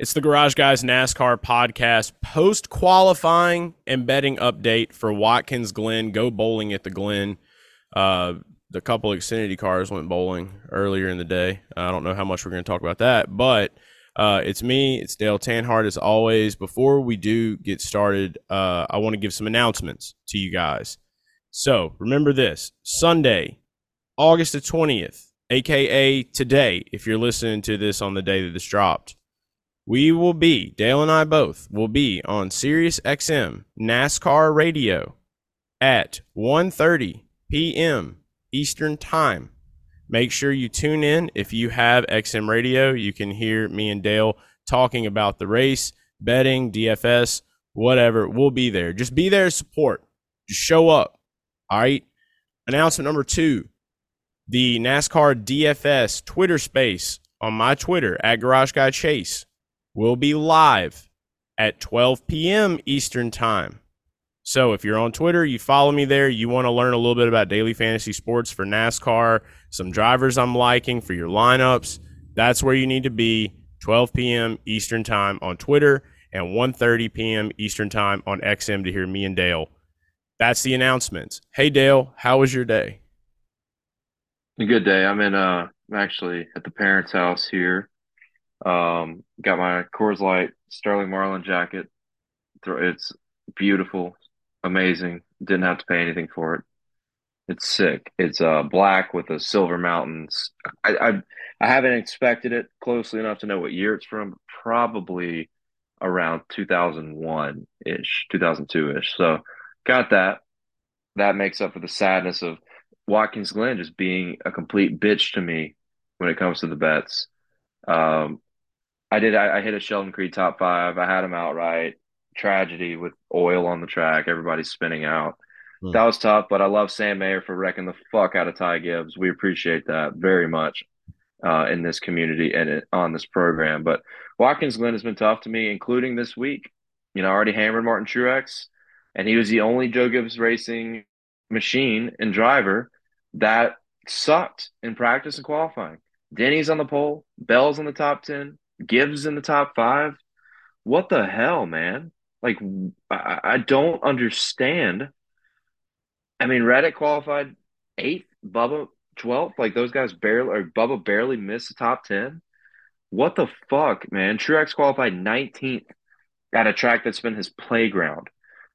It's the Garage Guys NASCAR podcast post qualifying and betting update for Watkins Glen. Go bowling at the Glen. Uh, the couple Xfinity cars went bowling earlier in the day. I don't know how much we're going to talk about that, but uh, it's me. It's Dale Tanhardt as always. Before we do get started, uh, I want to give some announcements to you guys. So remember this Sunday, August the 20th, aka today, if you're listening to this on the day that this dropped we will be Dale and I both will be on Sirius XM NASCAR Radio at 1:30 p.m. Eastern Time. Make sure you tune in if you have XM Radio, you can hear me and Dale talking about the race, betting, DFS, whatever. We'll be there. Just be there to support. Just show up. All right? Announcement number 2. The NASCAR DFS Twitter space on my Twitter at Garage Guy Chase will be live at 12 p.m. Eastern Time. So if you're on Twitter, you follow me there, you want to learn a little bit about daily fantasy sports for NASCAR, some drivers I'm liking for your lineups, that's where you need to be 12 p.m. Eastern Time on Twitter and 1:30 p.m. Eastern Time on XM to hear me and Dale. That's the announcements. Hey Dale, how was your day? A good day. I'm in uh I'm actually at the parents' house here um, got my Coors Light Sterling Marlin jacket. It's beautiful, amazing. Didn't have to pay anything for it. It's sick. It's uh black with the silver mountains. I, I I haven't expected it closely enough to know what year it's from. Probably around 2001 ish, 2002 ish. So got that. That makes up for the sadness of Watkins Glen just being a complete bitch to me when it comes to the bets. Um, I did. I, I, hit a Sheldon Creed top five. I had him outright. Tragedy with oil on the track. Everybody's spinning out. Hmm. That was tough, but I love Sam Mayer for wrecking the fuck out of Ty Gibbs. We appreciate that very much uh, in this community and it, on this program. But Watkins Glen has been tough to me, including this week. You know, I already hammered Martin Truex, and he was the only Joe Gibbs Racing machine and driver that sucked in practice and qualifying. Denny's on the pole, Bell's on the top 10, Gibbs in the top five. What the hell, man? Like, I, I don't understand. I mean, Reddick qualified eighth, Bubba 12th. Like, those guys barely, or Bubba barely missed the top 10. What the fuck, man? Truex qualified 19th at a track that's been his playground.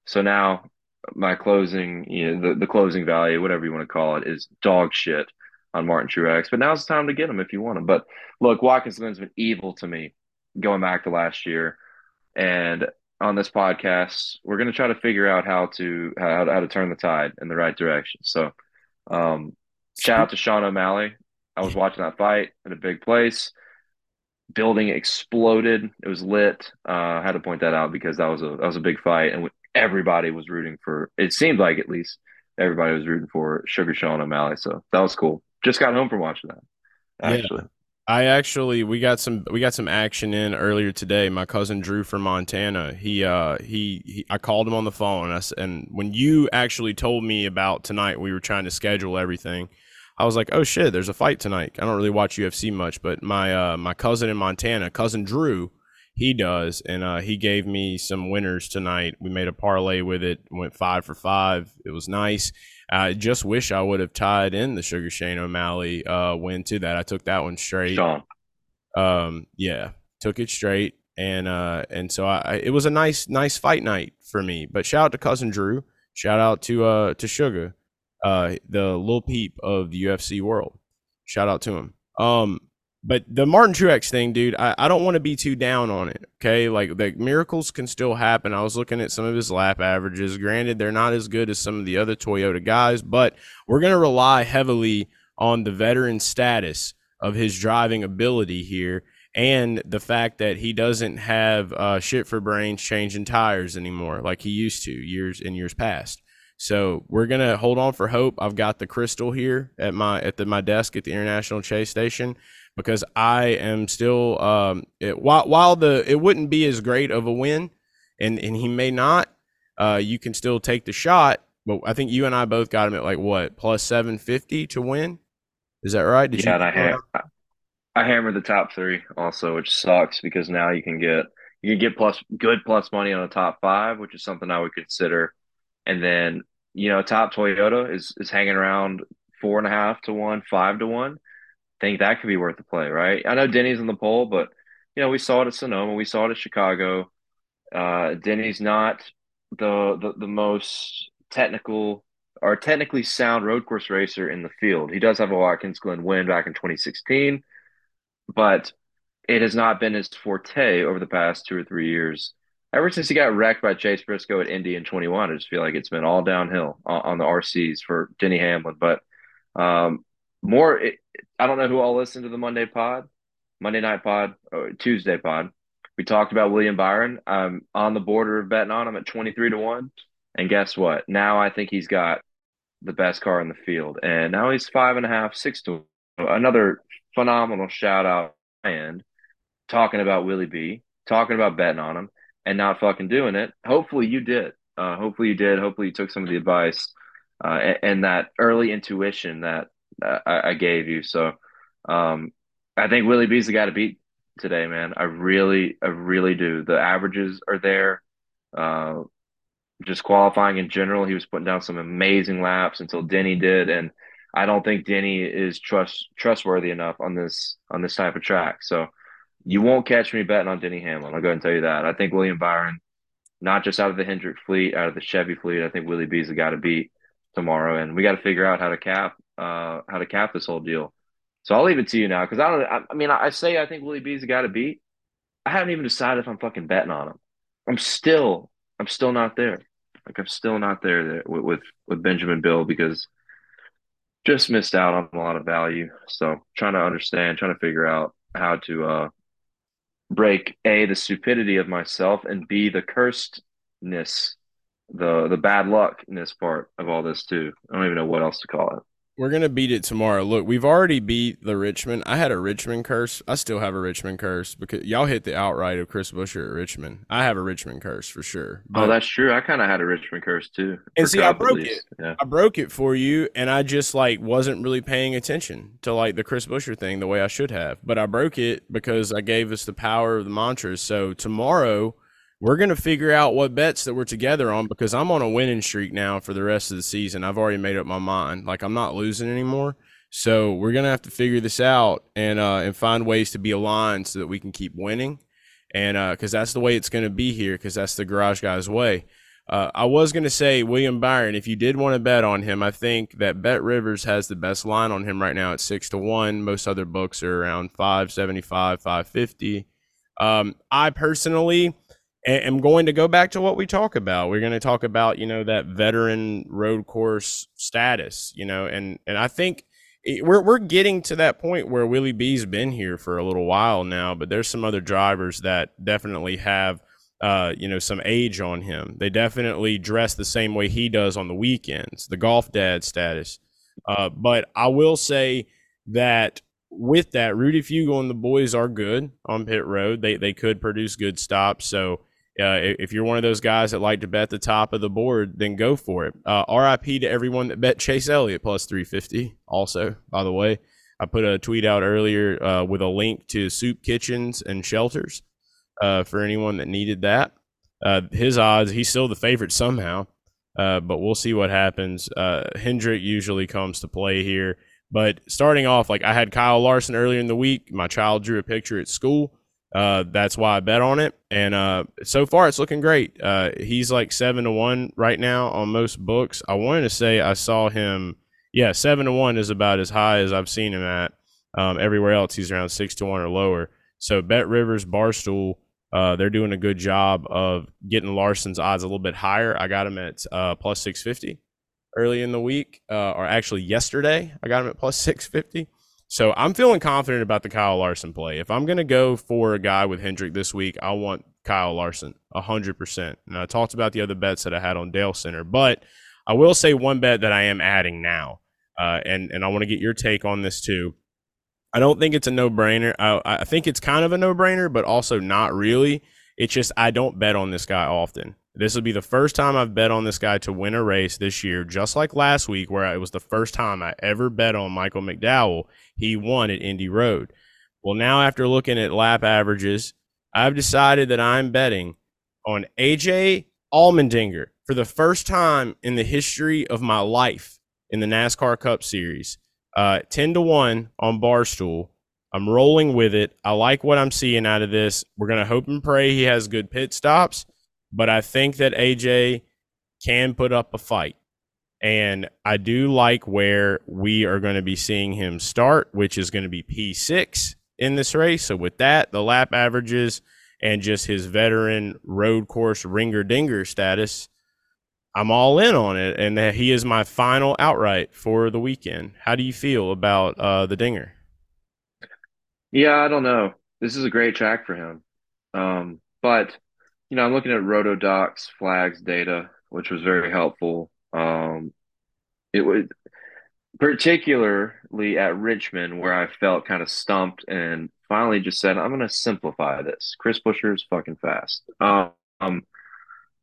So now my closing, you know, the, the closing value, whatever you want to call it, is dog shit on Martin Truex. But now's the time to get him if you want him. But look, Watkins Glen's been evil to me going back to last year. And on this podcast, we're going to try to figure out how to how, how to turn the tide in the right direction. So, um, shout out to Sean O'Malley. I was watching that fight in a big place. Building exploded. It was lit. Uh, I had to point that out because that was a that was a big fight, and everybody was rooting for. It seemed like at least everybody was rooting for Sugar Sean O'Malley. So that was cool. Just got home from watching that. Actually. Yeah. I actually we got some we got some action in earlier today. My cousin Drew from Montana. He uh he, he I called him on the phone and, I, and when you actually told me about tonight, we were trying to schedule everything. I was like, "Oh shit, there's a fight tonight." I don't really watch UFC much, but my uh my cousin in Montana, cousin Drew, he does, and uh, he gave me some winners tonight. We made a parlay with it, went five for five. It was nice. I just wish I would have tied in the Sugar Shane O'Malley uh, win to that. I took that one straight. Um, yeah, took it straight, and uh, and so I, it was a nice nice fight night for me. But shout out to cousin Drew. Shout out to uh to Sugar, uh the little peep of the UFC world. Shout out to him. Um, but the Martin Truex thing, dude, I, I don't want to be too down on it. Okay. Like the miracles can still happen. I was looking at some of his lap averages. Granted, they're not as good as some of the other Toyota guys, but we're going to rely heavily on the veteran status of his driving ability here and the fact that he doesn't have uh, shit for brains changing tires anymore like he used to years in years past. So we're gonna hold on for hope. I've got the crystal here at my at the, my desk at the International Chase Station because I am still um, it, while while the it wouldn't be as great of a win, and and he may not. Uh, you can still take the shot, but I think you and I both got him at like what plus seven fifty to win. Is that right? Did yeah, you? I have. I hammered the top three also, which sucks because now you can get you can get plus good plus money on the top five, which is something I would consider. And then you know, top Toyota is is hanging around four and a half to one, five to one. Think that could be worth the play, right? I know Denny's in the pole, but you know we saw it at Sonoma, we saw it at Chicago. Uh, Denny's not the, the the most technical or technically sound road course racer in the field. He does have a Watkins Glen win back in 2016 but it has not been his forte over the past two or three years. Ever since he got wrecked by Chase Briscoe at Indy in 21, I just feel like it's been all downhill on, on the RCs for Denny Hamlin. But um, more, it, I don't know who all listened to the Monday pod, Monday night pod, or Tuesday pod. We talked about William Byron. I'm on the border of betting on him at 23 to 1. And guess what? Now I think he's got the best car in the field. And now he's five and a half, six to another phenomenal shout out and talking about Willie B, talking about betting on him and not fucking doing it. Hopefully you did. Uh, hopefully you did. Hopefully you took some of the advice uh, and, and, that early intuition that I, I, gave you. So um, I think Willie B's the guy to beat today, man. I really, I really do. The averages are there. Uh, just qualifying in general, he was putting down some amazing laps until Denny did, and I don't think Denny is trust trustworthy enough on this on this type of track. So you won't catch me betting on Denny Hamlin. I'll go ahead and tell you that. I think William Byron, not just out of the Hendrick fleet, out of the Chevy fleet, I think Willie B's the guy to beat tomorrow, and we got to figure out how to cap uh how to cap this whole deal. So I'll leave it to you now because I don't. I, I mean, I say I think Willie B's guy to beat. I haven't even decided if I'm fucking betting on him. I'm still, I'm still not there. Like I'm still not there, there with, with with Benjamin Bill because just missed out on a lot of value. So trying to understand, trying to figure out how to uh, break a the stupidity of myself and b the cursedness, the the bad luckness part of all this too. I don't even know what else to call it. We're gonna beat it tomorrow. Look, we've already beat the Richmond. I had a Richmond curse. I still have a Richmond curse because y'all hit the outright of Chris Buescher at Richmond. I have a Richmond curse for sure. Oh, but, oh, that's true. I kind of had a Richmond curse too. And see, I broke it. Yeah. I broke it for you, and I just like wasn't really paying attention to like the Chris Buescher thing the way I should have. But I broke it because I gave us the power of the mantras. So tomorrow we're going to figure out what bets that we're together on because I'm on a winning streak now for the rest of the season. I've already made up my mind. Like I'm not losing anymore. So we're going to have to figure this out and uh, and find ways to be aligned so that we can keep winning. And because uh, that's the way it's going to be here because that's the garage guy's way. Uh, I was going to say William Byron. If you did want to bet on him, I think that Bet Rivers has the best line on him right now at six to one. Most other books are around five seventy five, five fifty. Um, I personally am going to go back to what we talk about. We're going to talk about, you know, that veteran road course status, you know, and, and I think we're, we're getting to that point where Willie B's been here for a little while now, but there's some other drivers that definitely have, uh, you know, some age on him. They definitely dress the same way he does on the weekends, the golf dad status. Uh, but I will say that with that, Rudy Fugle and the boys are good on pit road. They they could produce good stops. So uh, if you're one of those guys that like to bet the top of the board, then go for it. Uh, RIP to everyone that bet Chase Elliott plus 350. Also, by the way, I put a tweet out earlier uh, with a link to soup kitchens and shelters uh, for anyone that needed that. Uh, his odds, he's still the favorite somehow, uh, but we'll see what happens. Hendrick usually comes to play here. But starting off, like I had Kyle Larson earlier in the week. My child drew a picture at school. Uh, that's why I bet on it. And uh, so far, it's looking great. Uh, he's like seven to one right now on most books. I wanted to say I saw him. Yeah, seven to one is about as high as I've seen him at. Um, everywhere else, he's around six to one or lower. So Bet Rivers, Barstool, uh, they're doing a good job of getting Larson's odds a little bit higher. I got him at uh, plus six fifty early in the week, or actually yesterday. I got him at plus six fifty. So I'm feeling confident about the Kyle Larson play. If I'm going to go for a guy with Hendrick this week, I want Kyle Larson 100%. And I talked about the other bets that I had on Dale Center, but I will say one bet that I am adding now, uh, and, and I want to get your take on this too. I don't think it's a no brainer. I, I think it's kind of a no brainer, but also not really. It's just I don't bet on this guy often. This will be the first time I've bet on this guy to win a race this year, just like last week, where it was the first time I ever bet on Michael McDowell. He won at Indy Road. Well, now after looking at lap averages, I've decided that I'm betting on AJ Allmendinger for the first time in the history of my life in the NASCAR Cup Series. Uh, 10 to 1 on Barstool. I'm rolling with it. I like what I'm seeing out of this. We're going to hope and pray he has good pit stops, but I think that AJ can put up a fight. And I do like where we are going to be seeing him start, which is going to be P6 in this race. So, with that, the lap averages and just his veteran road course ringer dinger status, I'm all in on it. And that he is my final outright for the weekend. How do you feel about uh, the dinger? Yeah, I don't know. This is a great track for him. Um, but, you know, I'm looking at Rotodocs flags data, which was very helpful. Um, it was particularly at Richmond where I felt kind of stumped and finally just said, I'm going to simplify this. Chris Buescher is fucking fast. Um,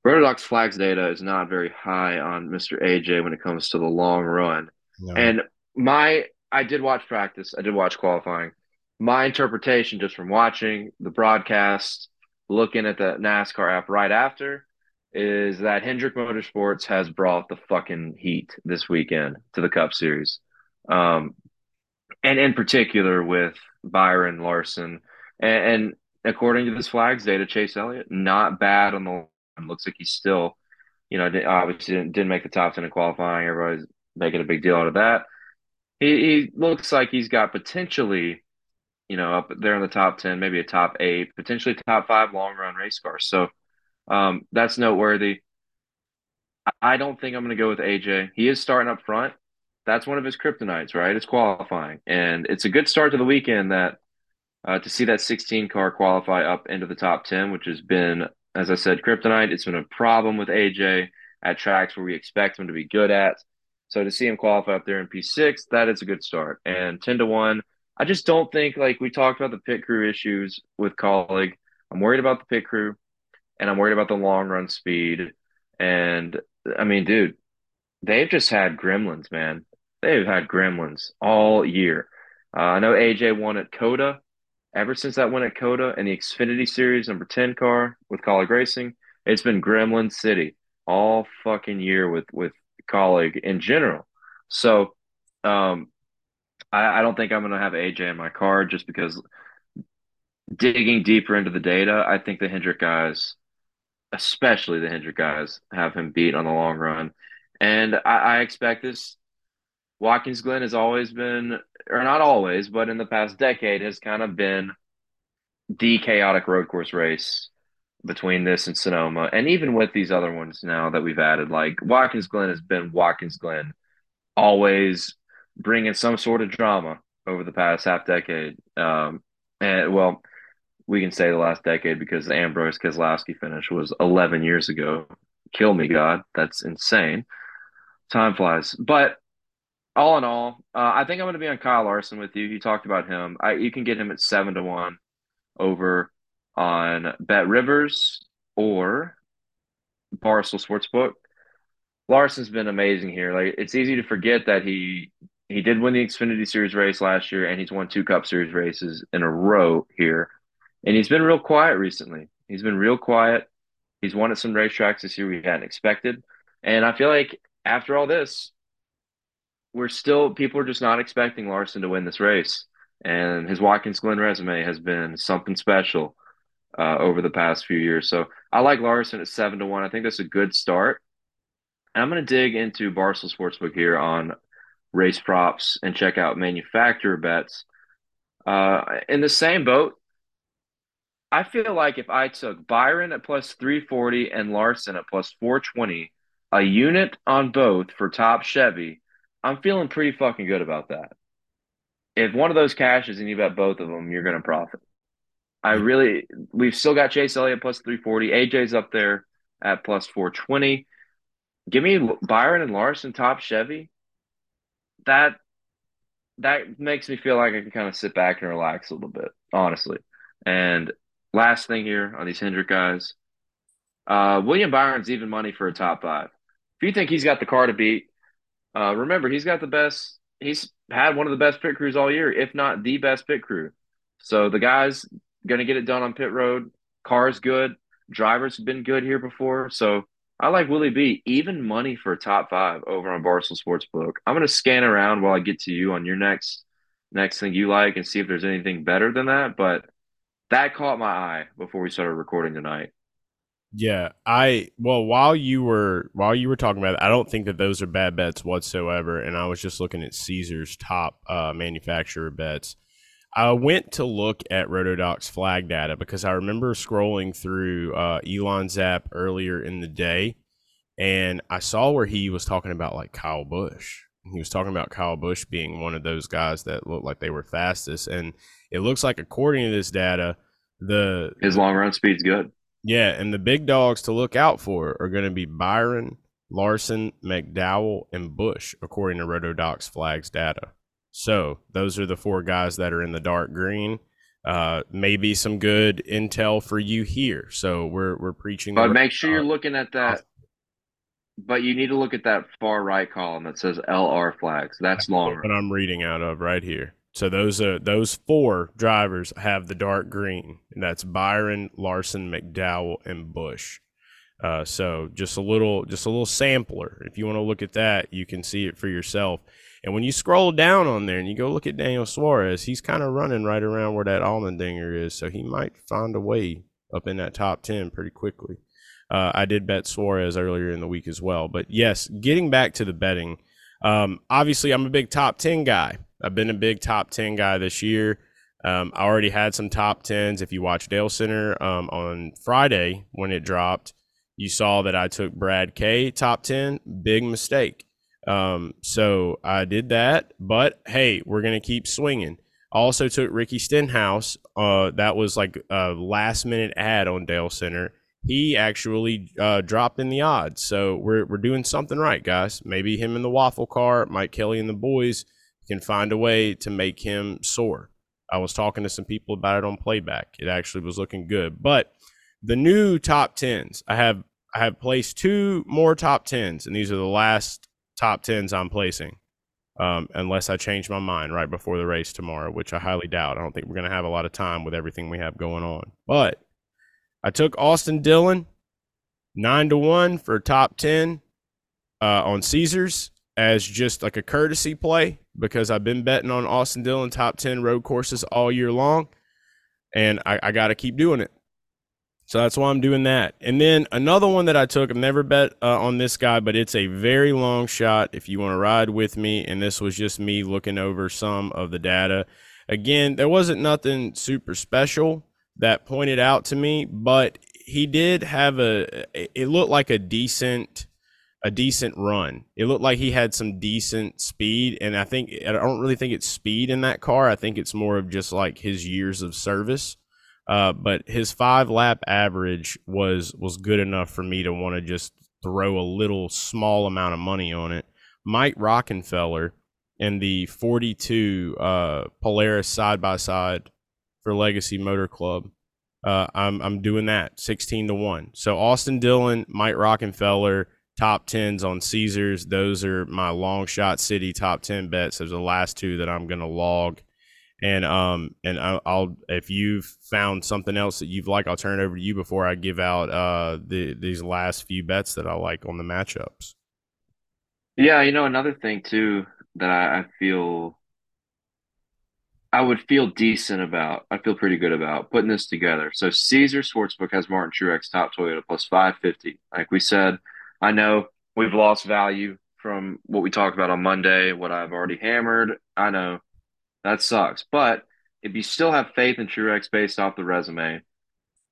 Rotodocs flags data is not very high on Mr. AJ when it comes to the long run. No. And my, I did watch practice, I did watch qualifying. My interpretation just from watching the broadcast, looking at the NASCAR app right after, is that Hendrick Motorsports has brought the fucking heat this weekend to the Cup Series. Um, and in particular with Byron Larson. And, and, according to this flags data, Chase Elliott, not bad on the line. Looks like he's still, you know, obviously didn't, didn't make the top 10 in qualifying. Everybody's making a big deal out of that. He, he looks like he's got potentially, you know, up there in the top 10, maybe a top eight, potentially top five long run race cars. So, um, that's noteworthy. I don't think I'm going to go with AJ. He is starting up front. That's one of his kryptonites, right? It's qualifying, and it's a good start to the weekend. That uh, to see that 16 car qualify up into the top 10, which has been, as I said, kryptonite. It's been a problem with AJ at tracks where we expect him to be good at. So to see him qualify up there in P6, that is a good start. And 10 to 1, I just don't think, like we talked about the pit crew issues with Kaulig. I'm worried about the pit crew and I'm worried about the long run speed. And I mean, dude, they've just had gremlins, man. They've had gremlins all year. Uh, I know AJ won at COTA. Ever since that win at COTA and the Xfinity Series number 10 car with Kaulig Racing, it's been Gremlin City all fucking year with with Kaulig in general. So um, I, I don't think I'm going to have AJ in my card just because digging deeper into the data, I think the Hendrick guys especially the Hendrick guys, have him beat on the long run. And I, I expect this. Watkins Glen has always been, or not always, but in the past decade, has kind of been the chaotic road course race between this and Sonoma. And even with these other ones now that we've added, like Watkins Glen has been Watkins Glen, always bringing some sort of drama over the past half decade. Um, and well, we can say the last decade because the Ambrose Keselowski finish was 11 years ago. Kill me, God. That's insane. Time flies. But all in all, uh, I think I'm going to be on Kyle Larson with you. You talked about him. I, you can get him at seven to one over on Bet Rivers or Barstool Sportsbook. Larson's been amazing here. Like it's easy to forget that he he did win the Xfinity Series race last year, and he's won two Cup Series races in a row here. And he's been real quiet recently. He's been real quiet. He's won at some racetracks this year we hadn't expected. And I feel like after all this, we're still people are just not expecting Larson to win this race. And his Watkins Glen resume has been something special uh, over the past few years. So I like Larson at seven to one. I think that's a good start. And I'm going to dig into Barstool Sportsbook here on race props and check out manufacturer bets. Uh, in the same boat, I feel like if I took Byron at plus 340 and Larson at plus 420, a unit on both for top Chevy, I'm feeling pretty fucking good about that. If one of those cashes and you bet both of them, you're going to profit. I really, we've still got Chase Elliott plus 340. AJ's up there at plus 420. Give me Byron and Larson top Chevy. That that makes me feel like I can kind of sit back and relax a little bit, honestly. And last thing here on these Hendrick guys. Uh, William Byron's even money for a top five. If you think he's got the car to beat, uh, remember he's got the best. He's had one of the best pit crews all year, if not the best pit crew. So the guy's gonna get it done on pit road. Car's good. Driver's been good here before. So I like Willie B. Even money for a top five over on Barstool Sportsbook. I'm gonna scan around while I get to you on your next next thing you like and see if there's anything better than that. But that caught my eye before we started recording tonight. Yeah, I well while you were while you were talking about it, I don't think that those are bad bets whatsoever. And I was just looking at Caesar's top uh, manufacturer bets. I went to look at Rotodoc's flag data because I remember scrolling through uh, Elon Zap earlier in the day, and I saw where he was talking about like Kyle Busch. He was talking about Kyle Busch being one of those guys that looked like they were fastest, and it looks like according to this data, the his long run speed's good. Yeah, and the big dogs to look out for are going to be Byron, Larson, McDowell, and Busch, according to Rotodoc's flags data. So those are the four guys that are in the dark green. Uh, maybe some good intel for you here. So we're we're preaching. But make sure you're looking at that. But you need to look at that far right column that says LR flags. That's, That's longer. What I'm reading out of right here. So those are those four drivers have the dark green. And that's Byron, Larson, McDowell, and Busch. Uh, so just a little just a little sampler. If you want to look at that, you can see it for yourself. And when you scroll down on there and you go look at Daniel Suarez, he's kind of running right around where that Allmendinger is. So he might find a way up in that top 10 pretty quickly. Uh, I did bet Suarez earlier in the week as well. But yes, getting back to the betting, um, obviously I'm a big top 10 guy. I've been a big top 10 guy this year. Um, I already had some top 10s. If you watch Dale Center um, on Friday when it dropped, you saw that I took Brad K top 10. Big mistake. Um, so I did that. But hey, we're going to keep swinging. I also took Ricky Stenhouse. Uh, that was like a last minute ad on Dale Center. He actually uh, dropped in the odds. So we're, we're doing something right, guys. Maybe him in the waffle car, Mike Kelley and the boys can find a way to make him soar. I was talking to some people about it on playback. It actually was looking good. But the new top tens, I have I have placed two more top tens, and these are the last top tens I'm placing. Um, unless I change my mind right before the race tomorrow, which I highly doubt. I don't think we're going to have a lot of time with everything we have going on. But I took Austin Dillon nine to one for top ten uh, on Caesars as just like a courtesy play because I've been betting on Austin Dillon top 10 road courses all year long. And I, I got to keep doing it. So that's why I'm doing that. And then another one that I took, I've never bet uh, on this guy, but it's a very long shot if you want to ride with me. And this was just me looking over some of the data. Again, there wasn't nothing super special that pointed out to me, but he did have a, it looked like a decent a decent run. It looked like he had some decent speed, and I think I don't really think it's speed in that car. I think it's more of just like his years of service. Uh, but his five lap average was was good enough for me to want to just throw a little small amount of money on it. Mike Rockenfeller in the 42 uh, Polaris side by side for Legacy Motor Club. Uh, I'm I'm doing that 16 to one. So Austin Dillon, Mike Rockenfeller top tens on Caesars. Those are my long shot city top ten bets. Those are the last two that I'm gonna log. And um and I'll if you've found something else that you've like, I'll turn it over to you before I give out uh the these last few bets that I like on the matchups. Yeah, you know another thing too that I, I feel I would feel decent about. I feel pretty good about putting this together. So Caesar Sportsbook has Martin Truex top Toyota plus 550. Like we said, I know we've lost value from what we talked about on Monday, what I've already hammered. I know that sucks. But if you still have faith in Truex based off the resume,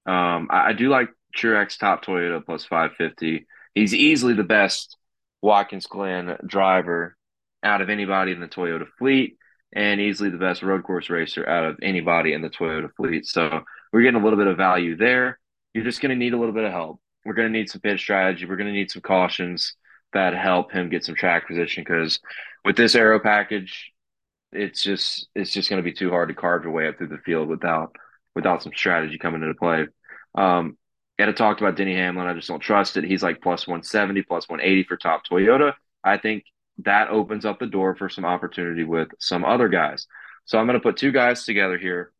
um, I, I, do like Truex top Toyota plus 550. He's easily the best Watkins Glen driver out of anybody in the Toyota fleet and easily the best road course racer out of anybody in the Toyota fleet. So we're getting a little bit of value there. You're just going to need a little bit of help we're going to need some pit strategy. We're going to need some cautions that help him get some track position because with this aero package, it's just it's just going to be too hard to carve your way up through the field without without some strategy coming into play. Um, and I talked about Denny Hamlin. I just don't trust it. He's like plus 170, plus 180 for top Toyota. I think that opens up the door for some opportunity with some other guys. So I'm going to put two guys together here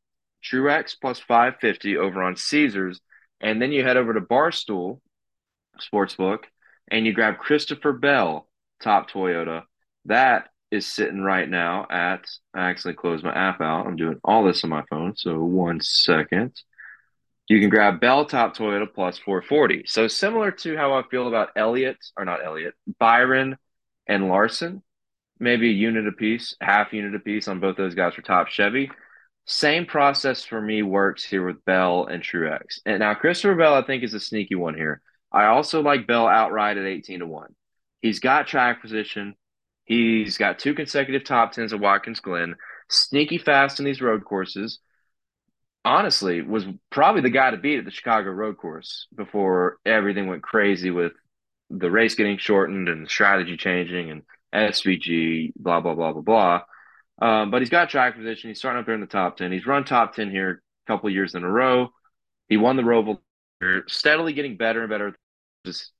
Truex plus 550 over on Caesars. And then you head over to Barstool Sportsbook and you grab Christopher Bell, top Toyota. That is sitting right now at, I actually closed my app out. I'm doing all this on my phone. So one second. You can grab Bell Top Toyota plus 440. So similar to how I feel about Elliott, or not Elliott, Byron and Larson, maybe a unit apiece, half unit apiece on both those guys for top Chevy. Same process for me works here with Bell and Truex. And now Christopher Bell, I think, is a sneaky one here. I also like Bell outright at 18 to 1. He's got track position. He's got two consecutive top tens at Watkins Glen, sneaky fast in these road courses. Honestly, was probably the guy to beat at the Chicago road course before everything went crazy with the race getting shortened and strategy changing and SVG, blah, blah, blah, blah, blah. Um, but he's got track position. He's starting up there in the top 10. He's run top 10 here a couple years in a row. He won the Roval, steadily getting better and better.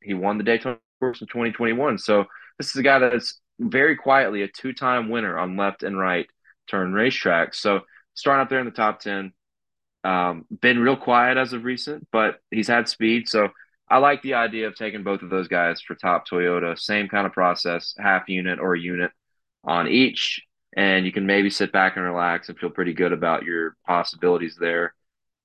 He won the Daytona course in 2021. So this is a guy that's very quietly a two time winner on left and right turn racetracks. So starting up there in the top 10. Um, been real quiet as of recent, but he's had speed. So I like the idea of taking both of those guys for top Toyota. Same kind of process, half unit or unit on each and you can maybe sit back and relax and feel pretty good about your possibilities there.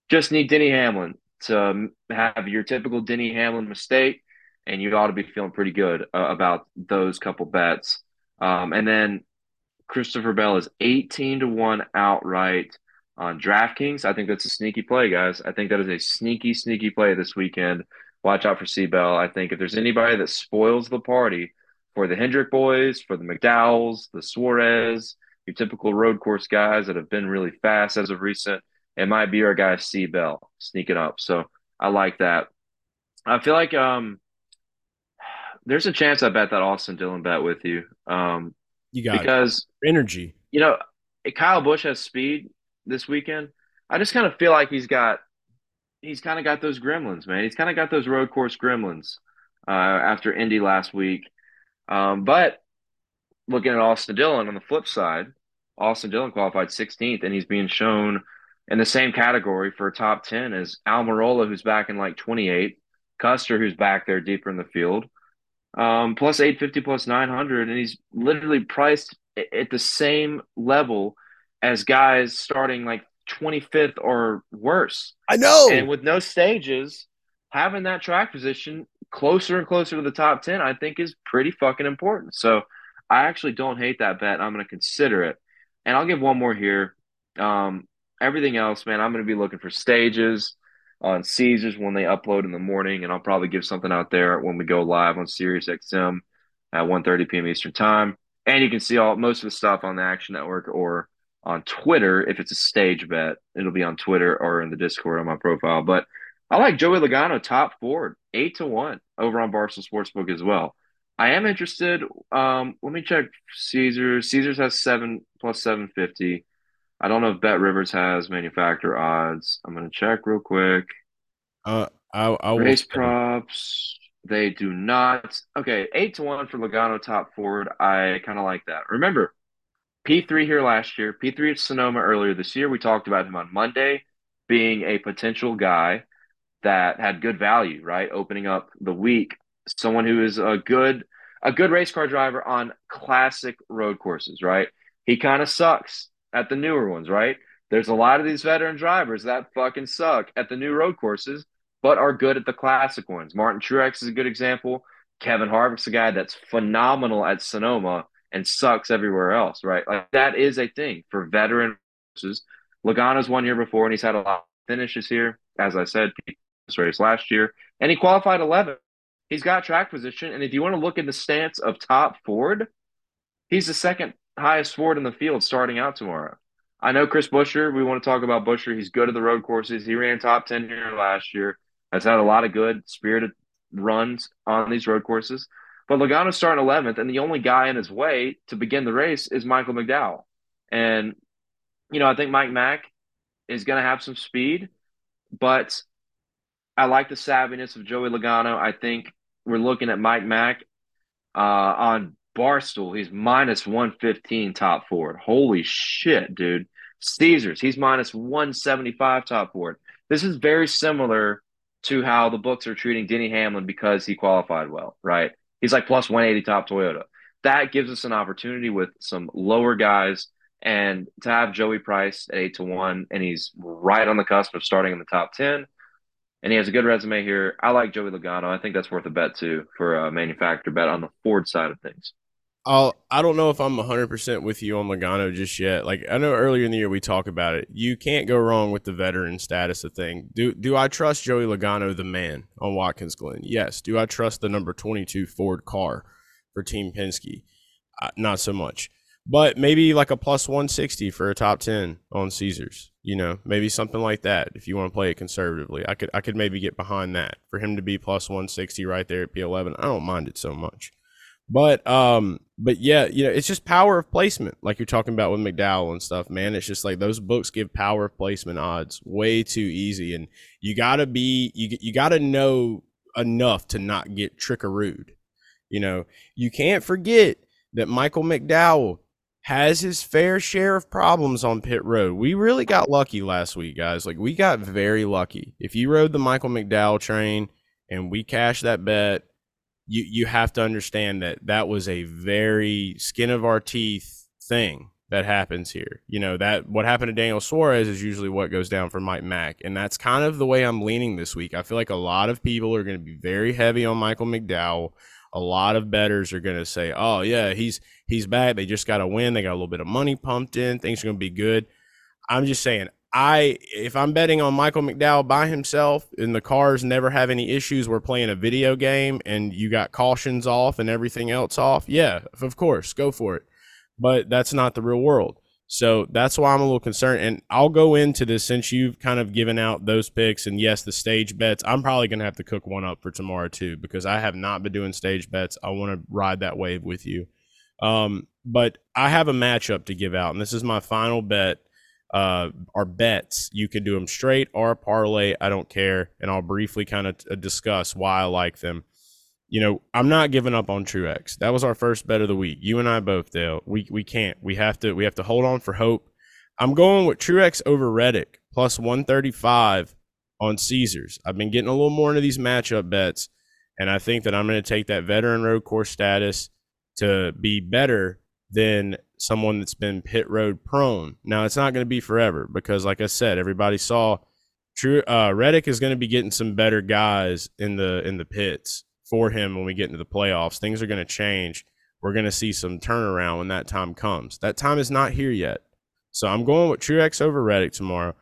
Just need Denny Hamlin to have your typical Denny Hamlin mistake, and you ought to be feeling pretty good uh, about those couple bets. Um, and then Christopher Bell is 18 to 1 outright on DraftKings. I think that's a sneaky play, guys. I think that is a sneaky, sneaky play this weekend. Watch out for C Bell. I think if there's anybody that spoils the party for the Hendrick boys, for the McDowells, the Suarez, your typical road course guys that have been really fast as of recent. It might be our guy C Bell sneaking up. So I like that. I feel like um there's a chance I bet that Austin Dillon bet with you. Um you got because it. energy. You know, Kyle Busch has speed this weekend. I just kind of feel like he's got he's kind of got those gremlins, man. He's kind of got those road course gremlins uh, after Indy last week. Um, but looking at Austin Dillon on the flip side, Austin Dillon qualified 16th, and he's being shown in the same category for top 10 as Almirola, who's back in like 28, Custer, who's back there deeper in the field, um, plus 850, plus 900, and he's literally priced at the same level as guys starting like 25th or worse. I know. And with no stages, having that track position closer and closer to the top 10, I think is pretty fucking important. So I actually don't hate that bet. I'm going to consider it. And I'll give one more here. Um, everything else, man, I'm going to be looking for stages on Caesars when they upload in the morning, and I'll probably give something out there when we go live on Sirius XM at 1:30 p.m. Eastern Time. And you can see all most of the stuff on the Action Network or on Twitter. If it's a stage bet, it'll be on Twitter or in the Discord on my profile. But I like Joey Logano top Ford, eight to one over on Barstool Sportsbook as well. I am interested. Um, let me check Caesars. Caesars has seven plus seven fifty. I don't know if Bet Rivers has manufacturer odds. I'm gonna check real quick. Uh, I, I race props. They do not. Okay, eight to one for Logano top Ford. I kind of like that. Remember, P three here last year. P three at Sonoma earlier this year. We talked about him on Monday being a potential guy that had good value, right? Opening up the week, someone who is a good a good race car driver on classic road courses, right? He kind of sucks at the newer ones, right? There's a lot of these veteran drivers that fucking suck at the new road courses, but are good at the classic ones. Martin Truex is a good example. Kevin Harvick's a guy that's phenomenal at Sonoma and sucks everywhere else, right? Like that is a thing for veteran courses. Logano's one year before, and he's had a lot of finishes here. As I said, this race last year, and he qualified 11. He's got track position, and if you want to look at the stance of top Ford, he's the second highest Ford in the field starting out tomorrow. I know Chris Buescher. We want to talk about Buescher. He's good at the road courses. He ran top 10 here last year. Has had a lot of good spirited runs on these road courses. But Logano's starting 11th, and the only guy in his way to begin the race is Michael McDowell. And, you know, I think Mike Mack is going to have some speed, but I like the savviness of Joey Logano. I think we're looking at Mike Mack uh, on Barstool. He's minus 115 top Ford. Holy shit, dude. Caesars, he's minus 175 top Ford. This is very similar to how the books are treating Denny Hamlin because he qualified well, right? He's like plus 180 top Toyota. That gives us an opportunity with some lower guys and to have Joey Price at 8 to 1 and he's right on the cusp of starting in the top 10 and he has a good resume here. I like Joey Logano. I think that's worth a bet too for a manufacturer bet on the Ford side of things. I'll, I don't know if I'm 100% with you on Logano just yet. Like I know earlier in the year we talked about it. You can't go wrong with the veteran status of thing. Do do I trust Joey Logano the man on Watkins Glen? Yes. Do I trust the number 22 Ford car for Team Penske? Uh, not so much. But maybe like a plus 160 for a top 10 on Caesars. You know, maybe something like that if you want to play it conservatively. I could I could maybe get behind that. For him to be plus 160 right there at P11, I don't mind it so much. But um, but yeah, you know, it's just power of placement, like you're talking about with McDowell and stuff, man. It's just like those books give power of placement odds way too easy, and you gotta be you you gotta know enough to not get trickarooed. You know, you can't forget that Michael McDowell has his fair share of problems on pit road. We really got lucky last week, guys. Like we got very lucky. If you rode the Michael McDowell train and we cashed that bet you you have to understand that that was a very skin of our teeth thing that happens here. You know that what happened to Daniel Suarez is usually what goes down for Mike Mack, and that's kind of the way I'm leaning this week. I feel like a lot of people are going to be very heavy on Michael McDowell. A lot of betters are going to say, "Oh yeah, he's he's back. They just got to win. They got a little bit of money pumped in. Things are going to be good." I'm just saying, I if I'm betting on Michael McDowell by himself and the cars never have any issues, we're playing a video game and you got cautions off and everything else off. Yeah, of course, go for it. But that's not the real world. So that's why I'm a little concerned. And I'll go into this since you've kind of given out those picks. And yes, the stage bets, I'm probably going to have to cook one up for tomorrow too, because I have not been doing stage bets. I want to ride that wave with you. Um, but I have a matchup to give out. And this is my final bet uh, bets. You can do them straight or parlay. I don't care. And I'll briefly kind of t- discuss why I like them. You know, I'm not giving up on Truex. That was our first bet of the week. You and I both, Dale. We we can't. We have to. We have to hold on for hope. I'm going with Truex over Reddick plus 135 on Caesars. I've been getting a little more into these matchup bets, and I think that I'm going to take that veteran road course status to be better than someone that's been pit road prone. Now it's not going to be forever because, like I said, everybody saw True uh, Reddick is going to be getting some better guys in the in the pits for him when we get into the playoffs. Things are going to change. We're going to see some turnaround when that time comes. That time is not here yet. So I'm going with Truex over Reddick tomorrow.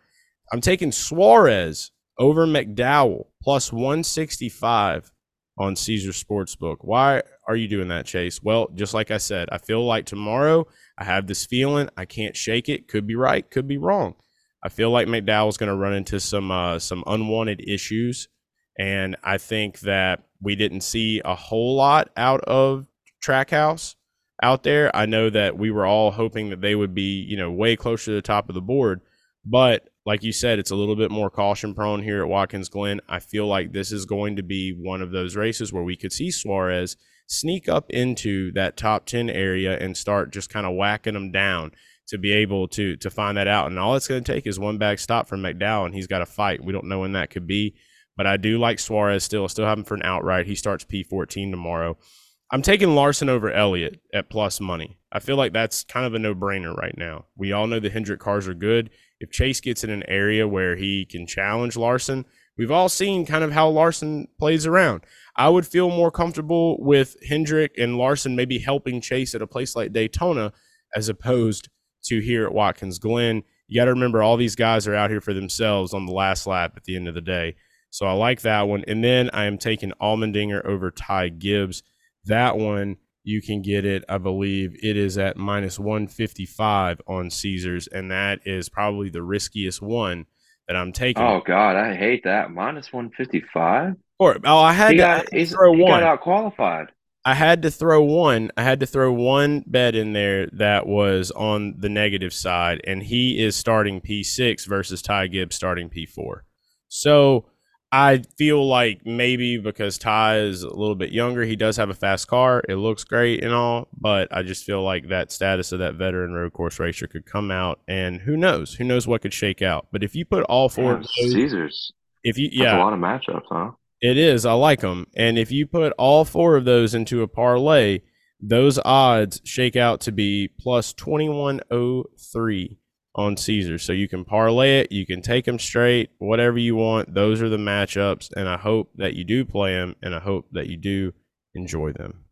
I'm taking Suarez over McDowell plus 165 on Caesar Sportsbook. Why are you doing that, Chase? Well, just like I said, I feel like tomorrow I have this feeling. I can't shake it. Could be right, could be wrong. I feel like McDowell's going to run into some uh, some unwanted issues, and I think that we didn't see a whole lot out of Trackhouse out there. I know that we were all hoping that they would be, you know, way closer to the top of the board, but like you said, it's a little bit more caution prone here at Watkins Glen. I feel like this is going to be one of those races where we could see Suarez sneak up into that top 10 area and start just kind of whacking them down to be able to to find that out. And all it's going to take is one bag stop from McDowell, and he's got a fight. We don't know when that could be, but I do like Suarez still. Still have him for an outright. He starts P14 tomorrow. I'm taking Larson over Elliott at plus money. I feel like that's kind of a no brainer right now. We all know the Hendrick cars are good. If Chase gets in an area where he can challenge Larson, we've all seen kind of how Larson plays around. I would feel more comfortable with Hendrick and Larson maybe helping Chase at a place like Daytona as opposed to here at Watkins Glen. You got to remember all these guys are out here for themselves on the last lap at the end of the day. So I like that one. And then I am taking Allmendinger over Ty Gibbs. That one you can get it. I believe it is at minus 155 on Caesars, and that is probably the riskiest one that I'm taking. Oh God, I hate that minus 155. Or oh, I had he to, got, I had to throw he one. got out qualified. I had to throw one. I had to throw one bet in there that was on the negative side, and he is starting P6 versus Ty Gibbs starting P4. So I feel like maybe because Ty is a little bit younger, he does have a fast car. It looks great and all, but I just feel like that status of that veteran road course racer could come out, and who knows? Who knows what could shake out? But if you put all four, of those, Caesars, if you yeah, a lot of matchups, huh? It is. I like them, and if you put all four of those into a parlay, those odds shake out to be plus twenty one oh three on Caesar. So you can parlay it, you can take them straight, whatever you want. Those are the matchups, and I hope that you do play them, and I hope that you do enjoy them.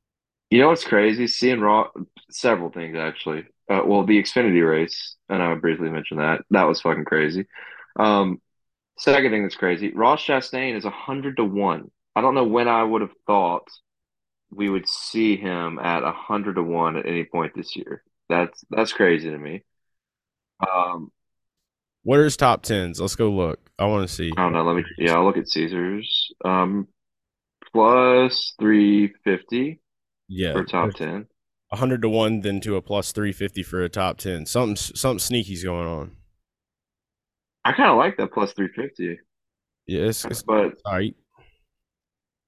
You know what's crazy? Seeing Raw, several things actually. Uh, well, the Xfinity race, and I briefly mentioned that. That was fucking crazy. Um, second thing that's crazy, Ross Chastain is hundred to one. I don't know when I would have thought we would see him at hundred to one at any point this year. That's that's crazy to me. Um, what are his top tens? Let's go look. I want to see. I don't know. Let me. Yeah, I'll look at Caesars. Um, plus three fifty. Yeah, for top ten. hundred to one, then to a plus three fifty for a top ten. Something something sneaky's going on. I kind of like that plus three fifty. Yes, yeah, but all right.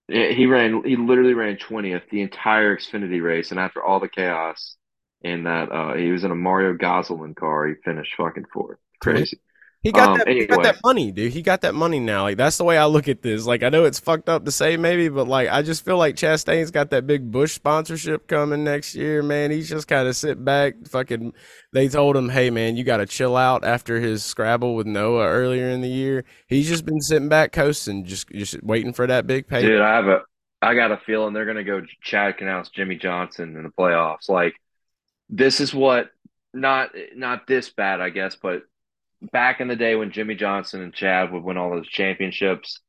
He ran. He literally ran twentieth the entire Xfinity race, and after all the chaos, in that uh, he was in a Mario Gosselin car. He finished fucking fourth. Crazy. He got um, that. Anyway. He got that money, dude. He got that money now. Like that's the way I look at this. Like I know it's fucked up to say maybe, but like I just feel like Chastain's got that big Busch sponsorship coming next year. Man, he's just kind of sit back. Fucking, they told him, hey man, you got to chill out after his scrabble with Noah earlier in the year. He's just been sitting back coasting, just just waiting for that big pay. Dude, I have a, I got a feeling they're gonna go Chad Knaus Jimmie Johnson in the playoffs. Like this is what not not this bad, I guess, but back in the day when Jimmie Johnson and Chad would win all those championships,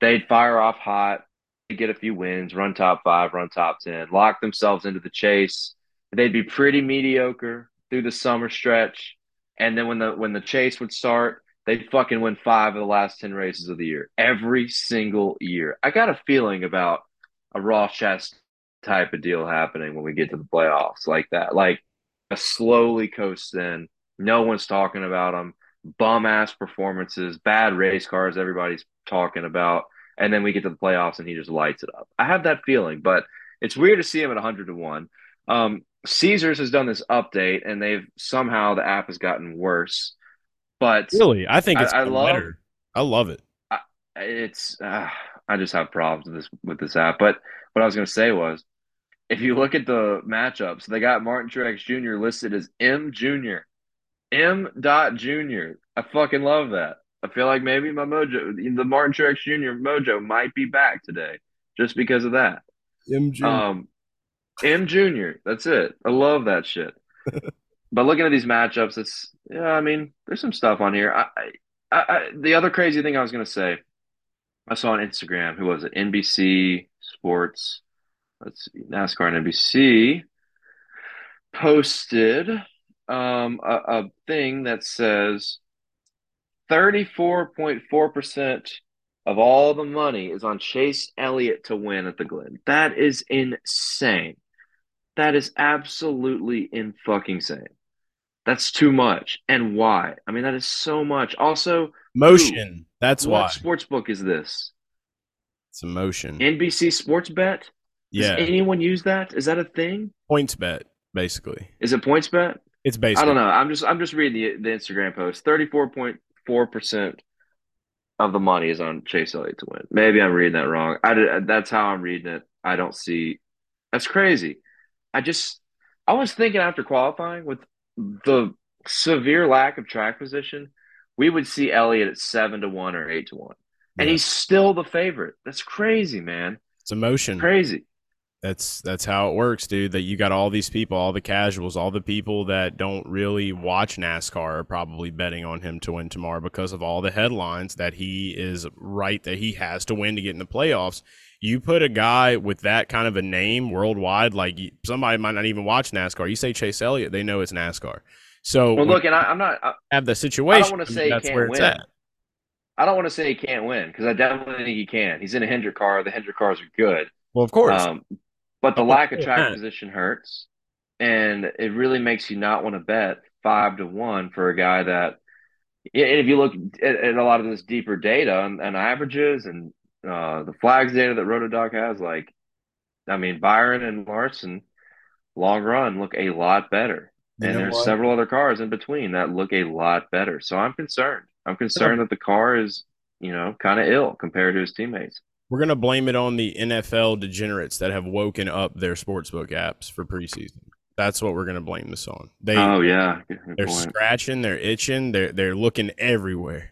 they'd fire off hot, get a few wins, run top five, run top ten, lock themselves into the chase. They'd be pretty mediocre through the summer stretch, and then when the when the chase would start, they'd fucking win five of the last ten races of the year every single year. I got a feeling about a Ross Chest type of deal happening when we get to the playoffs like that. Like a slowly coast in. No one's talking about them. Bum ass performances, bad race cars, everybody's talking about. And then we get to the playoffs and he just lights it up. I have that feeling, but it's weird to see him at 100 to 1. Um, Caesars has done this update and they've somehow the app has gotten worse. But really, I think it's I, I love, better. I love it. I, it's uh, I just have problems with this with this app. But what I was going to say was if you look at the matchups, they got Martin Truex Jr. listed as M Jr. M. Dot Jr. I fucking love that. I feel like maybe my mojo, the Martin Truex Jr. mojo, might be back today just because of that. M Jr. Um, M Jr. That's it. I love that shit. but looking at these matchups, it's yeah. I mean, there's some stuff on here. I, I, I the other crazy thing I was gonna say, I saw on Instagram. Who was it? NBC Sports let's see, NASCAR and NBC posted um, a, a thing that says 34.4% of all the money is on Chase Elliott to win at the Glen. That is insane. That is absolutely in fucking insane. That's too much. And why? I mean, that is so much. Also, motion. That's what why. sports book is this? It's a motion. NBC Sports Bet. Yeah. Does anyone use that? Is that a thing? PointsBet, basically. Is it PointsBet? It's basically. I don't know. I'm just I'm just reading the the Instagram post. Thirty four point four percent of the money is on Chase Elliott to win. Maybe I'm reading that wrong. I did, that's how I'm reading it. I don't see. That's crazy. I just I was thinking after qualifying with the severe lack of track position, we would see Elliott at seven to one or eight to one, and he's still the favorite. That's crazy, man. It's emotion. crazy. That's that's how it works, dude. That you got all these people, all the casuals, all the people that don't really watch NASCAR are probably betting on him to win tomorrow because of all the headlines that he is right that he has to win to get in the playoffs. You put a guy with that kind of a name worldwide, like somebody might not even watch NASCAR. You say Chase Elliott, they know it's NASCAR. So well, look, and I, am not I, have the situation. I don't want to say he can't win. I don't want to say he can't win because I definitely think he can. He's in a Hendrick car. The Hendrick cars are good. Well, of course. Um, but the lack of track position hurts, and it really makes you not want to bet five to one for a guy that and if you look at, at a lot of this deeper data and, and averages and uh, the flags data that Rotodoc has, like, I mean, Byron and Larson, long run, look a lot better. You And there's what? several other cars in between that look a lot better. So I'm concerned. I'm concerned that the car is, you know, kind of ill compared to his teammates. We're gonna blame it on the NFL degenerates that have woken up their sportsbook apps for preseason. That's what we're gonna blame this on. They Oh yeah, good they're point. scratching, they're itching, they're they're looking everywhere.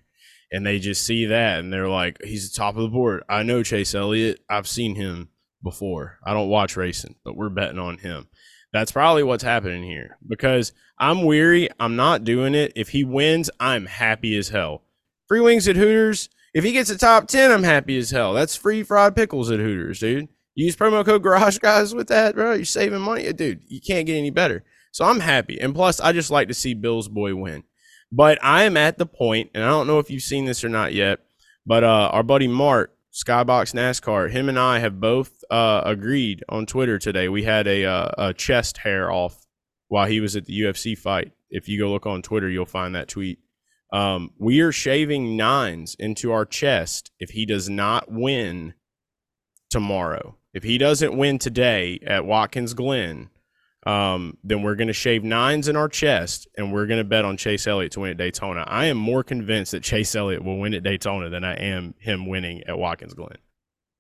And they just see that and they're like, he's the top of the board. I know Chase Elliott. I've seen him before. I don't watch racing, but we're betting on him. That's probably what's happening here because I'm weary. I'm not doing it. If he wins, I'm happy as hell. Free wings at Hooters. If he gets a top 10, I'm happy as hell. That's free fried pickles at Hooters, dude. Use promo code Garage Guys with that, bro. You're saving money. Dude, you can't get any better. So I'm happy. And plus, I just like to see Bill's boy win. But I am at the point, and I don't know if you've seen this or not yet, but uh, our buddy Mark, Skybox NASCAR, him and I have both uh, agreed on Twitter today. We had a, uh, a chest hair off while he was at the UFC fight. If you go look on Twitter, you'll find that tweet. Um, we are shaving nines into our chest if he does not win tomorrow. If he doesn't win today at Watkins Glen, um, then we're going to shave nines in our chest and we're going to bet on Chase Elliott to win at Daytona. I am more convinced that Chase Elliott will win at Daytona than I am him winning at Watkins Glen.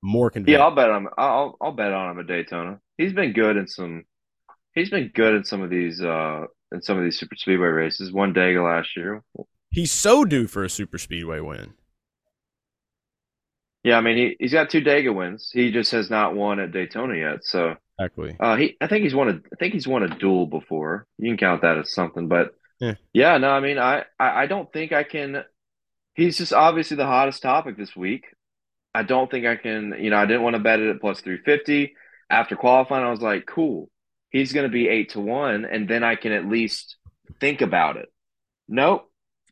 More convinced. Yeah, I'll bet on I'll I'll bet on him at Daytona. He's been good in some. He's been good in some of these uh in some of these super speedway races. Won Dega last year. He's so due for a super speedway win. Yeah, I mean he he's got two Dega wins. He just has not won at Daytona yet. So Exactly. uh he I think he's won a I think he's won a duel before. You can count that as something, but Yeah. yeah, no, I mean I I, I don't think I can. He's just obviously the hottest topic this week. I don't think I can. You know, I didn't want to bet it at plus three fifty after qualifying. I was like, cool, he's going to be eight to one, and then I can at least think about it. Nope,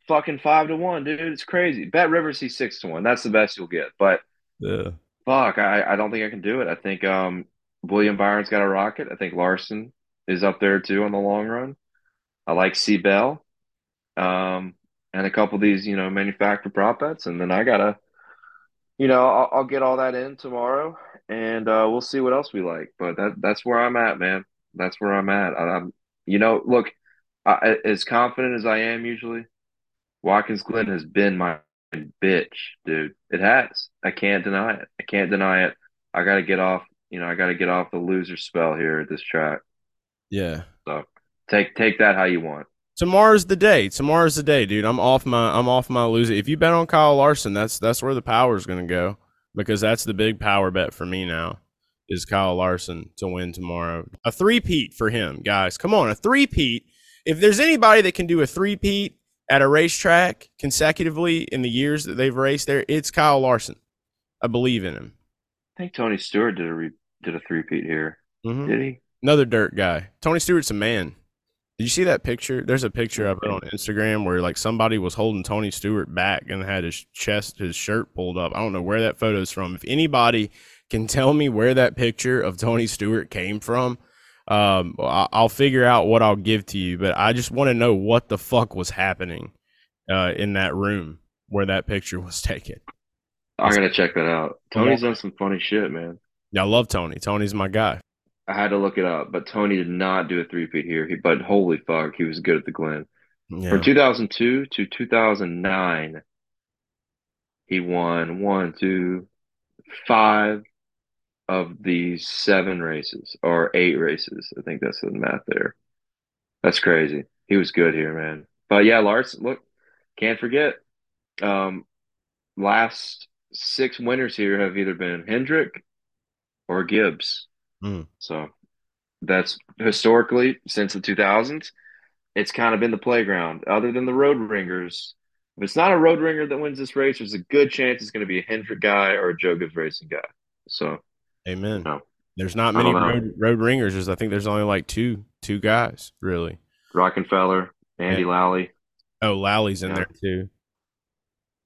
fucking five to one, dude. It's crazy. BetRivers, he's six to one. That's the best you'll get. But Yeah. fuck, I, I don't think I can do it. I think um William Byron's got a rocket. I think Larson is up there too on the long run. I like C Bell, um, and a couple of these, you know, manufactured prop bets, and then I gotta, you know, I'll, I'll get all that in tomorrow, and uh, we'll see what else we like. But that that's where I'm at, man. That's where I'm at. I, I'm, you know, look, I, as confident as I am usually, Watkins Glen has been my bitch, dude. It has. I can't deny it. I can't deny it. I got to get off. You know, I got to get off the loser spell here at this track. Yeah. So take take that how you want. Tomorrow's the day. Tomorrow's the day, dude. I'm off my I'm off my loser. If you bet on Kyle Larson, that's that's where the power's gonna go. Because that's the big power bet for me now. Is Kyle Larson to win tomorrow. A three-peat for him, guys. Come on, a three-peat. If there's anybody that can do a three-peat at a racetrack consecutively in the years that they've raced there, it's Kyle Larson. I believe in him. I think Tony Stewart did a re- did a three-peat here. Mhm. Did he? Another dirt guy. Tony Stewart's a man. Did you see that picture? There's a picture I put on Instagram where like somebody was holding Tony Stewart back and had his chest, his shirt pulled up. I don't know where that photo's from. If anybody can tell me where that picture of Tony Stewart came from, um, I'll figure out what I'll give to you. But I just want to know what the fuck was happening uh, in that room where that picture was taken. I gotta check that out. Tony's done some funny shit, man. Yeah, I love Tony. Tony's my guy. I had to look it up, but Tony did not do a three-peat here. He, but holy fuck, he was good at the Glen. Yeah. From 2002 to 2009, he won one, two, five of the seven races or eight races. I think that's the math there. That's crazy. He was good here, man. But yeah, Larson, look, can't forget. Um, last six winners here have either been Hendrick or Gibbs. Mm. So that's historically since the 2000s, it's kind of been the playground. Other than the road ringers, if it's not a road ringer that wins this race, there's a good chance it's going to be a Hendrick guy or a Joe Gibbs Racing guy. So Amen. No. There's not many road, road ringers. There's, I think there's only like two two guys really. Rockenfeller, Andy Yeah. Lally. Oh, Lally's in Yeah. there too.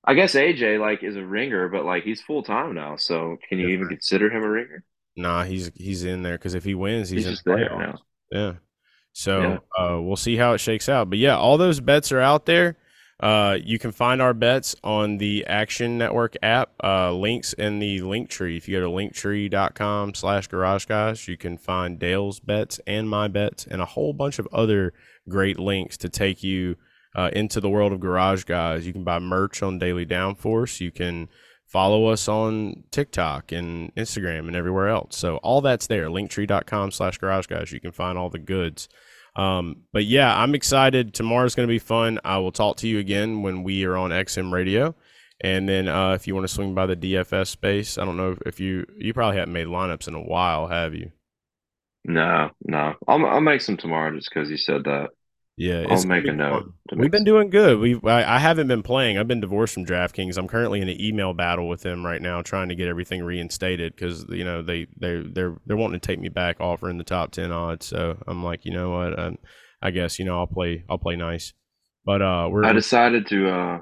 I guess AJ like is a ringer, but like he's full time now. So can you even consider him a ringer? Nah, he's he's in there because if he wins, he's, He's in just the there now. Yeah. So Uh, we'll see how it shakes out. But yeah, all those bets are out there. Uh, you can find our bets on the Action Network app. Uh, links in the link tree. If you go to linktree.com slash garage guys, you can find Dale's bets and my bets and a whole bunch of other great links to take you uh, into the world of garage guys. You can buy merch on Daily Downforce. You can follow us on TikTok and Instagram and everywhere else. So all that's there. Linktree.com slash garage guys. You can find all the goods. Um, but yeah, I'm excited. Tomorrow's going to be fun. I will talk to you again when we are on XM Radio. And then uh, if you want to swing by the DFS space, I don't know if you you probably haven't made lineups in a while, have you? No, no. I'll I'll make some tomorrow just because you said that. Yeah, I'll make a note. We've been doing good. We I, I, haven't been playing. I've been divorced from DraftKings. I'm currently in an email battle with them right now, trying to get everything reinstated because you know they they they're they're wanting to take me back, offering the top ten odds. So I'm like, you know what? I, I guess you know I'll play I'll play nice. But uh, we're I decided to uh,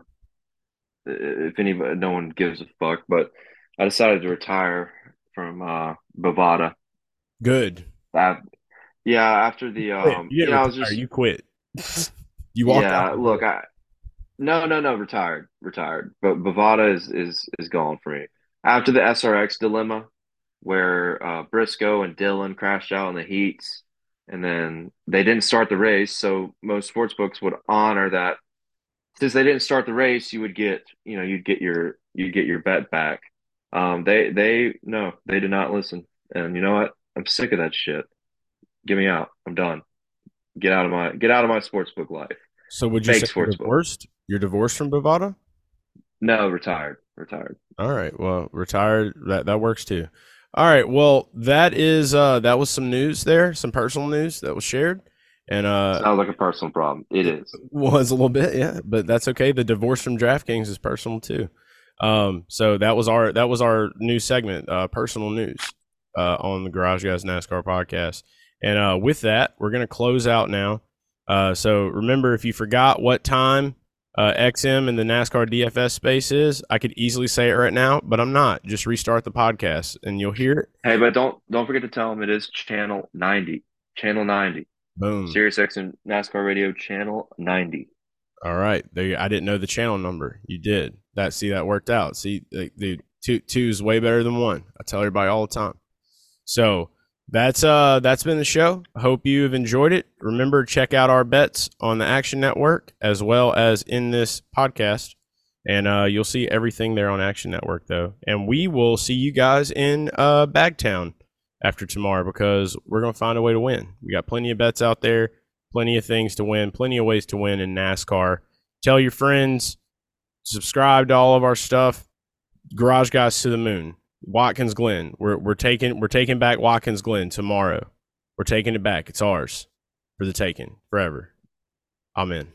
if anybody, no one gives a fuck, but I decided to retire from uh Bovada. Good. That yeah, after the um, you, you know, I was just you quit you walked yeah, out. look, I no, no, no, retired, retired. But Bovada is is is gone for me after the SRX dilemma, where uh, Briscoe and Dillon crashed out in the heats, and then they didn't start the race. So most sports books would honor that. Since they didn't start the race, you would get you know you'd get your you'd get your bet back. Um, they they no, they did not listen. And you know what? I'm sick of that shit. Get me out. I'm done. Get out of my get out of my sportsbook life. So would you Fake say you're divorced? You're divorced from Bovada? No, retired. Retired. All right. Well, retired. That that works too. All right. Well, that is uh that was some news there, some personal news that was shared. And uh sounds like a personal problem. It is. Was a little bit, yeah, but that's okay. The divorce from DraftKings is personal too. Um, so that was our that was our new segment, uh, personal news, uh, on the Garage Guys NASCAR podcast. And uh, with that, we're going to close out now. Uh, so remember, if you forgot what time uh, XM in the NASCAR DFS space is, I could easily say it right now, but I'm not. Just restart the podcast and you'll hear it. Hey, but don't don't forget to tell them it is channel 90. Channel 90. Boom. Sirius XM NASCAR Radio channel 90. All right. There, I didn't know the channel number. You did. That see that worked out. See, the, the two two is way better than one. I tell everybody all the time. So that's uh that's been the show. Hope you have enjoyed it. Remember, check out our bets on the Action Network as well as in this podcast. And uh, you'll see everything there on Action Network, though. And we will see you guys in uh, Bagtown after tomorrow because we're going to find a way to win. We got plenty of bets out there, plenty of things to win, plenty of ways to win in NASCAR. Tell your friends, subscribe to all of our stuff. Garage Guys to the Moon. Watkins Glen. We're we're taking we're taking back Watkins Glen tomorrow. We're taking it back. It's ours for the taking forever. Amen.